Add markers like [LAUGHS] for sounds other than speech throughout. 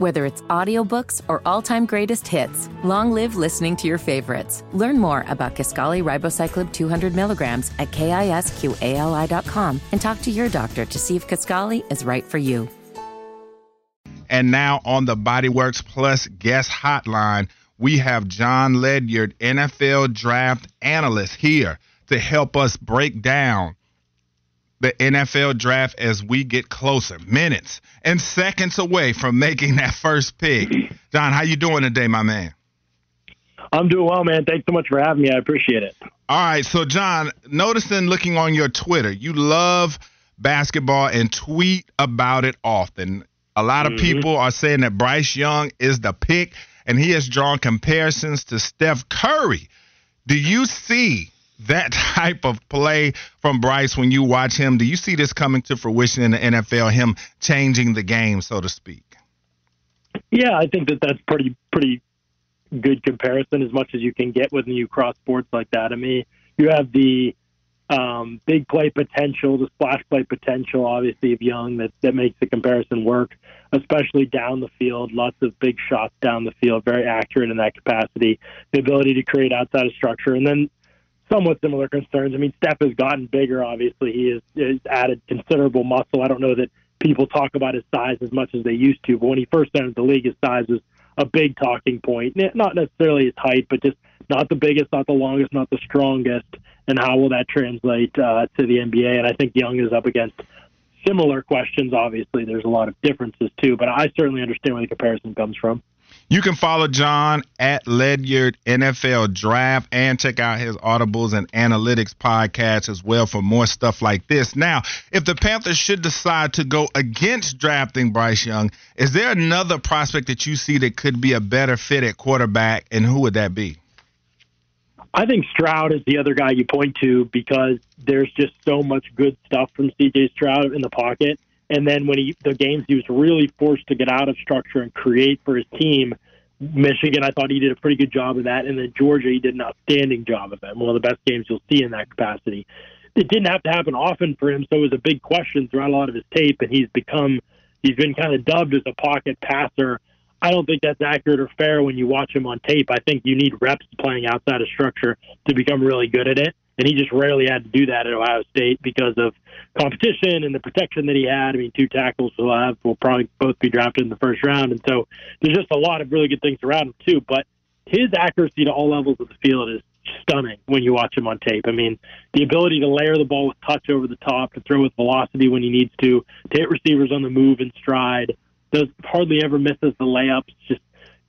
Whether it's audiobooks or all-time greatest hits, long live listening to your favorites. Learn more about Kisqali Ribociclib 200 milligrams at kisqali.com and talk to your doctor to see if Kisqali is right for you. And now on the Bodyworks Plus guest hotline, we have Jon Ledyard, NFL draft analyst, here to help us break down the NFL draft as we get closer, minutes and seconds away from making that first pick. Jon, how you doing today, my man? I'm doing well, man. Thanks so much for having me. I appreciate it. All right, so Jon, noticing looking on your Twitter, you love basketball and tweet about it often. A lot of mm-hmm. people are saying that Bryce Young is the pick, and he has drawn comparisons to Steph Curry. Do you see that [LAUGHS] type of play from Bryce when you watch him? Do you see this coming to fruition in the NFL, him changing the game, so to speak? Yeah, I think that that's pretty pretty good comparison as much as you can get when you cross sports like that. I mean, you have the um, big play potential, the splash play potential, obviously of Young that that makes the comparison work, especially down the field. Lots of big shots down the field, very accurate in that capacity. The ability to create outside of structure, and then somewhat similar concerns. I mean, Steph has gotten bigger. Obviously, he has, has added considerable muscle. I don't know that people talk about his size as much as they used to, but when he first entered the league, his size was a big talking point. Not necessarily his height, but just not the biggest, not the longest, not the strongest. And how will that translate uh, to the NBA? And I think Young is up against similar questions. Obviously, there's a lot of differences too, but I certainly understand where the comparison comes from. You can follow Jon at Ledyard NFL Draft and check out his Audibles and Analytics podcast as well for more stuff like this. Now, if the Panthers should decide to go against drafting Bryce Young, is there another prospect that you see that could be a better fit at quarterback, and who would that be? I think Stroud is the other guy you point to because there's just so much good stuff from CJ Stroud in the pocket. And then when he the games he was really forced to get out of structure and create for his team, Michigan, I thought he did a pretty good job of that. And then Georgia, he did an outstanding job of that. One of the best games you'll see in that capacity. It didn't have to happen often for him, so it was a big question throughout a lot of his tape. And he's become, he's been kind of dubbed as a pocket passer. I don't think that's accurate or fair when you watch him on tape. I think you need reps playing outside of structure to become really good at it and he just rarely had to do that at Ohio State because of competition and the protection that he had. I mean, two tackles will have will probably both be drafted in the first round, and so there's just a lot of really good things around him too. But his accuracy to all levels of the field is stunning when you watch him on tape. I mean, the ability to layer the ball with touch over the top, to throw with velocity when he needs to, to hit receivers on the move and stride, does hardly ever misses the layups. Just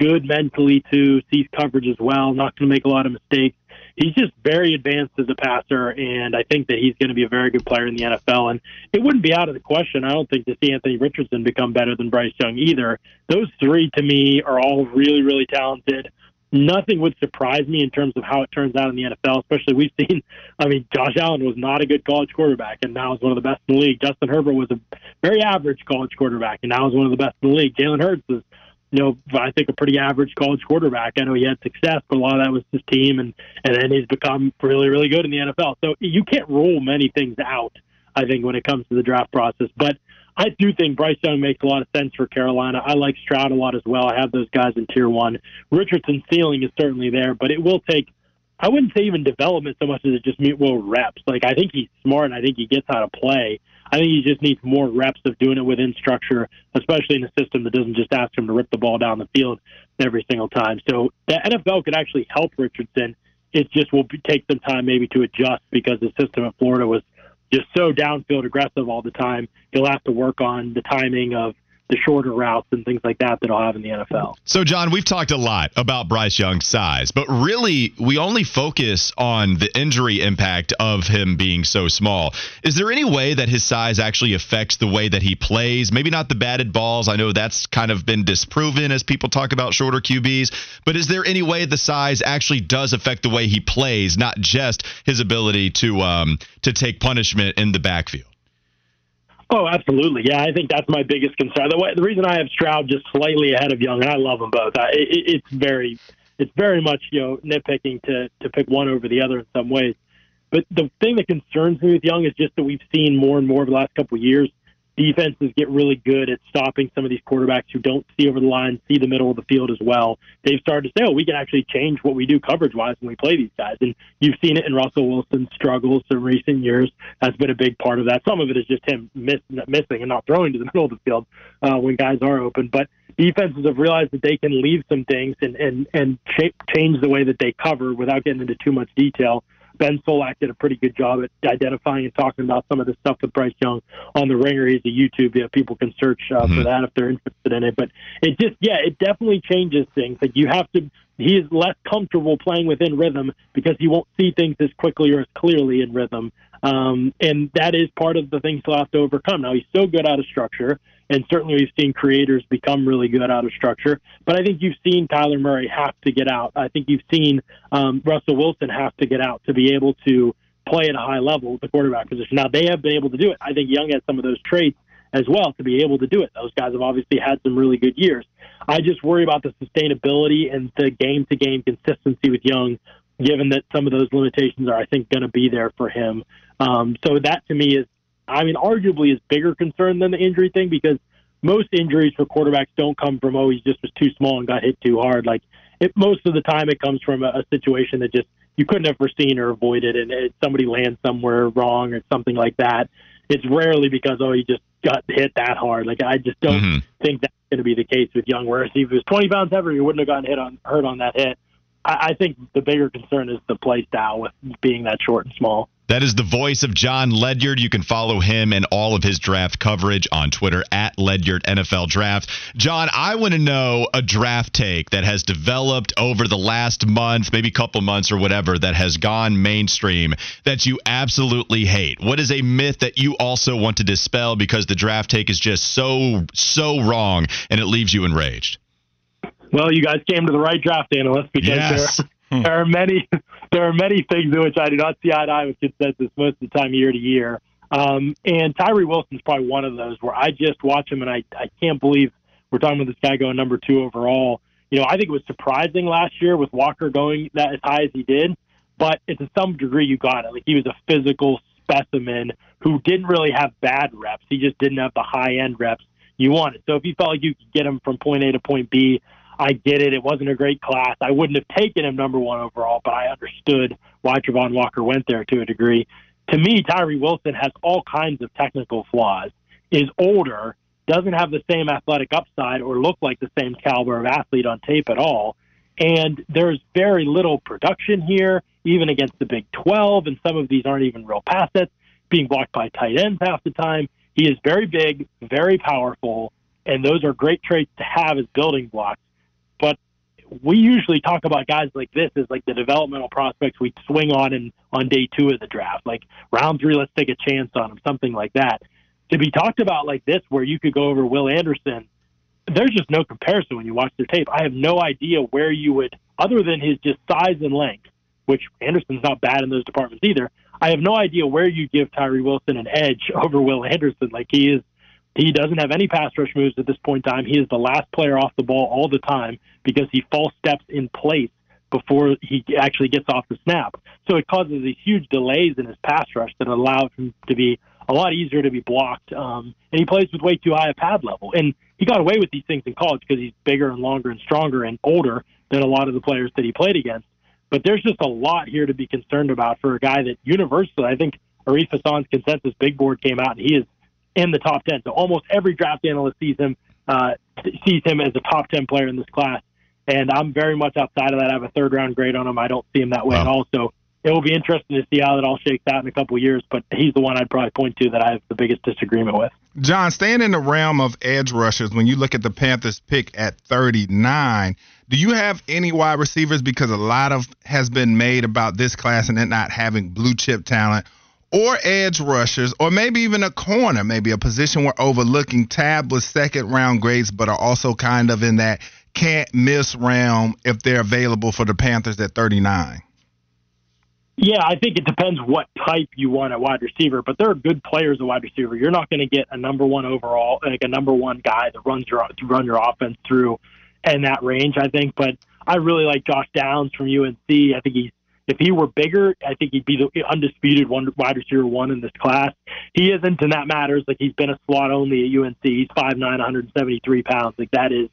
good mentally too, sees coverage as well, not going to make a lot of mistakes he's just very advanced as a passer, and I think that he's going to be a very good player in the NFL. And it wouldn't be out of the question, I don't think, to see Anthony Richardson become better than Bryce Young either. Those three, to me, are all really, really talented. Nothing would surprise me in terms of how it turns out in the NFL, especially we've seen. [LAUGHS] I mean, Josh Allen was not a good college quarterback, and now is one of the best in the league. Justin Herbert was a very average college quarterback, and now is one of the best in the league. Jalen Hurts is you know, I think a pretty average college quarterback. I know he had success, but a lot of that was his team, and and then he's become really, really good in the NFL. So you can't rule many things out. I think when it comes to the draft process, but I do think Bryce Young makes a lot of sense for Carolina. I like Stroud a lot as well. I have those guys in tier one. Richardson's ceiling is certainly there, but it will take. I wouldn't say even development so much as it just will reps. Like I think he's smart and I think he gets how to play. I think he just needs more reps of doing it within structure, especially in a system that doesn't just ask him to rip the ball down the field every single time. So the NFL could actually help Richardson. It just will take some time maybe to adjust because the system in Florida was just so downfield aggressive all the time. He'll have to work on the timing of the shorter routes and things like that that I'll have in the NFL. So, Jon, we've talked a lot about Bryce Young's size, but really we only focus on the injury impact of him being so small. Is there any way that his size actually affects the way that he plays? Maybe not the batted balls. I know that's kind of been disproven as people talk about shorter QBs, but is there any way the size actually does affect the way he plays, not just his ability to um, to take punishment in the backfield? Oh, absolutely. Yeah, I think that's my biggest concern. The, way, the reason I have Stroud just slightly ahead of Young, and I love them both. I, it, it's very, it's very much you know nitpicking to to pick one over the other in some ways. But the thing that concerns me with Young is just that we've seen more and more over the last couple of years defenses get really good at stopping some of these quarterbacks who don't see over the line, see the middle of the field as well. They've started to say, oh, we can actually change what we do coverage wise when we play these guys. And you've seen it in Russell Wilson's struggles in recent years. That's been a big part of that. Some of it is just him miss, missing and not throwing to the [LAUGHS] middle of the field uh, when guys are open. But defenses have realized that they can leave some things and, and, and change the way that they cover without getting into too much detail Ben Solak did a pretty good job at identifying and talking about some of the stuff with Bryce Young on the Ringer. He's a YouTube. Yeah, people can search uh, mm-hmm. for that if they're interested in it. But it just, yeah, it definitely changes things. Like you have to, he is less comfortable playing within rhythm because he won't see things as quickly or as clearly in rhythm. Um, and that is part of the things he'll have to overcome. Now he's so good out of structure. And certainly we've seen creators become really good out of structure. But I think you've seen Kyler Murray have to get out. I think you've seen um, Russell Wilson have to get out to be able to play at a high level at the quarterback position. Now, they have been able to do it. I think Young has some of those traits as well to be able to do it. Those guys have obviously had some really good years. I just worry about the sustainability and the game to game consistency with Young, given that some of those limitations are, I think, going to be there for him. Um, so that to me is I mean, arguably is bigger concern than the injury thing because most injuries for quarterbacks don't come from oh he just was too small and got hit too hard. Like it, most of the time, it comes from a, a situation that just you couldn't have foreseen or avoided, and it, somebody lands somewhere wrong or something like that. It's rarely because oh he just got hit that hard. Like I just don't mm-hmm. think that's going to be the case with Young. Whereas if he was 20 pounds heavier, he wouldn't have gotten hit on hurt on that hit. I, I think the bigger concern is the play style with being that short and small. That is the voice of Jon Ledyard. You can follow him and all of his draft coverage on Twitter at Ledyard NFL Draft. Jon, I want to know a draft take that has developed over the last month, maybe a couple months or whatever, that has gone mainstream that you absolutely hate. What is a myth that you also want to dispel because the draft take is just so, so wrong and it leaves you enraged? Well, you guys came to the right draft analyst because yes. there, there are many there are many things in which I do not see eye to eye with consensus most of the time, year to year. Um, and Tyree Wilson's probably one of those where I just watch him and I, I can't believe we're talking about this guy going number two overall. You know, I think it was surprising last year with Walker going that as high as he did, but to some degree you got it. Like he was a physical specimen who didn't really have bad reps. He just didn't have the high end reps you wanted. So if you felt like you could get him from point A to point B, I get it. It wasn't a great class. I wouldn't have taken him number one overall, but I understood why Travon Walker went there to a degree. To me, Tyree Wilson has all kinds of technical flaws, is older, doesn't have the same athletic upside or look like the same caliber of athlete on tape at all. And there's very little production here, even against the Big 12, and some of these aren't even real pass sets, being blocked by tight ends half the time. He is very big, very powerful, and those are great traits to have as building blocks but we usually talk about guys like this as like the developmental prospects we swing on in on day two of the draft. Like round three, let's take a chance on him, something like that. To be talked about like this, where you could go over Will Anderson, there's just no comparison when you watch their tape. I have no idea where you would, other than his just size and length, which Anderson's not bad in those departments either. I have no idea where you give Tyree Wilson an edge [LAUGHS] over Will Anderson. Like he is he doesn't have any pass rush moves at this point in time. He is the last player off the ball all the time because he false steps in place before he actually gets off the snap. So it causes these huge delays in his pass rush that allow him to be a lot easier to be blocked. Um, and he plays with way too high a pad level. And he got away with these things in college because he's bigger and longer and stronger and older than a lot of the players that he played against. But there's just a lot here to be concerned about for a guy that universally, I think Arif Hassan's consensus big board came out and he is in the top 10. So almost every draft analyst sees him uh, sees him as a top 10 player in this class. And I'm very much outside of that. I have a third round grade on him. I don't see him that way wow. at all. So it will be interesting to see how that all shakes out in a couple years. But he's the one I'd probably point to that I have the biggest disagreement with. Jon, staying in the realm of edge rushers, when you look at the Panthers pick at 39, do you have any wide receivers? Because a lot of has been made about this class and it not having blue chip talent or edge rushers, or maybe even a corner, maybe a position we're overlooking. Tab was second round grades, but are also kind of in that can't miss realm if they're available for the Panthers at 39. Yeah, I think it depends what type you want at wide receiver, but there are good players at wide receiver. You're not going to get a number one overall, like a number one guy that runs your to run your offense through in that range. I think, but I really like Josh Downs from UNC. I think he's if he were bigger, I think he'd be the undisputed one wide receiver one in this class. He isn't, and that matters. Like he's been a slot only at UNC. He's 5'9", 173 pounds. Like that is,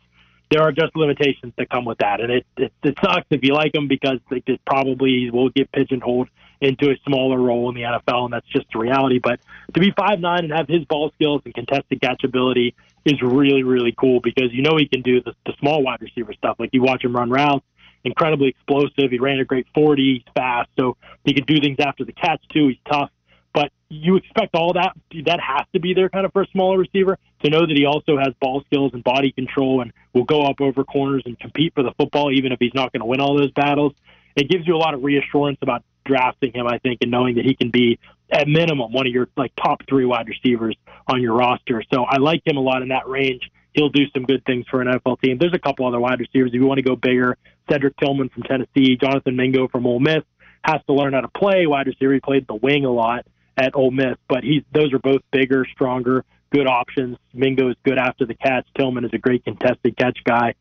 there are just limitations that come with that, and it it, it sucks if you like him because like, it probably will get pigeonholed into a smaller role in the NFL, and that's just the reality. But to be five nine and have his ball skills and contested catch ability is really really cool because you know he can do the, the small wide receiver stuff. Like you watch him run routes incredibly explosive. He ran a great 40. He's fast, so he can do things after the catch too. He's tough, but you expect all that. That has to be there kind of for a smaller receiver to know that he also has ball skills and body control and will go up over corners and compete for the football, even if he's not going to win all those battles. It gives you a lot of reassurance about drafting him, I think, and knowing that he can be at minimum one of your like top three wide receivers on your roster. So I like him a lot in that range he'll do some good things for an NFL team. There's a couple other wide receivers if you want to go bigger. Cedric Tillman from Tennessee, Jonathan Mingo from Ole Miss has to learn how to play wide receiver. He played the wing a lot at Ole Miss, but he's those are both bigger, stronger, good options. Mingo is good after the catch. Tillman is a great contested catch guy.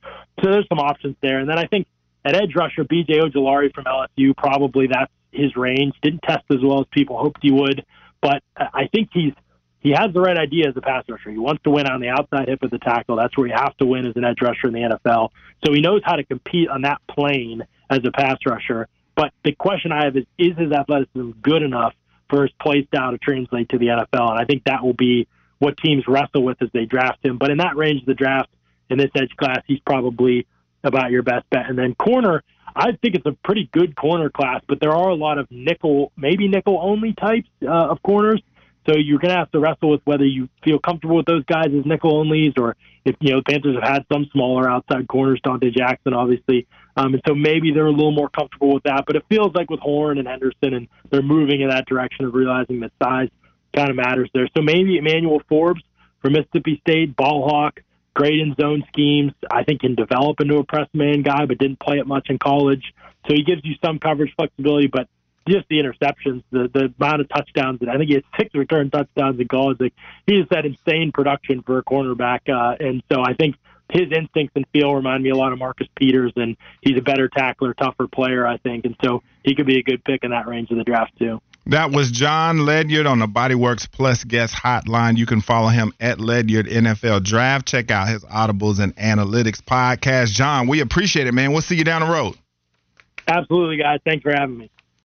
So there's some options there. And then I think at edge rusher, B.J. Ojulari from LSU, probably that's his range. Didn't test as well as people hoped he would, but I think he's he has the right idea as a pass rusher. He wants to win on the outside hip of the tackle. That's where you have to win as an edge rusher in the NFL. So he knows how to compete on that plane as a pass rusher. But the question I have is, is his athleticism good enough for his play style to translate to the NFL? And I think that will be what teams wrestle with as they draft him. But in that range of the draft, in this edge class, he's probably about your best bet. And then corner, I think it's a pretty good corner class, but there are a lot of nickel, maybe nickel only types uh, of corners so you're going to have to wrestle with whether you feel comfortable with those guys as nickel onlys, or if you know the Panthers have had some smaller outside corners, Donte Jackson, obviously, um, and so maybe they're a little more comfortable with that. But it feels like with Horn and Henderson, and they're moving in that direction of realizing that size kind of matters there. So maybe Emmanuel Forbes from Mississippi State, ball hawk, great in zone schemes. I think can develop into a press man guy, but didn't play it much in college. So he gives you some coverage flexibility, but just the interceptions, the the amount of touchdowns, and I think he had six return touchdowns in college. Like he has that insane production for a cornerback, uh, and so I think his instincts and feel remind me a lot of Marcus Peters, and he's a better tackler, tougher player, I think, and so he could be a good pick in that range of the draft too. That was Jon Ledyard on the Bodyworks Plus guest hotline. You can follow him at Ledyard NFL Draft. Check out his Audibles and Analytics podcast. Jon, we appreciate it, man. We'll see you down the road. Absolutely, guys. Thanks for having me.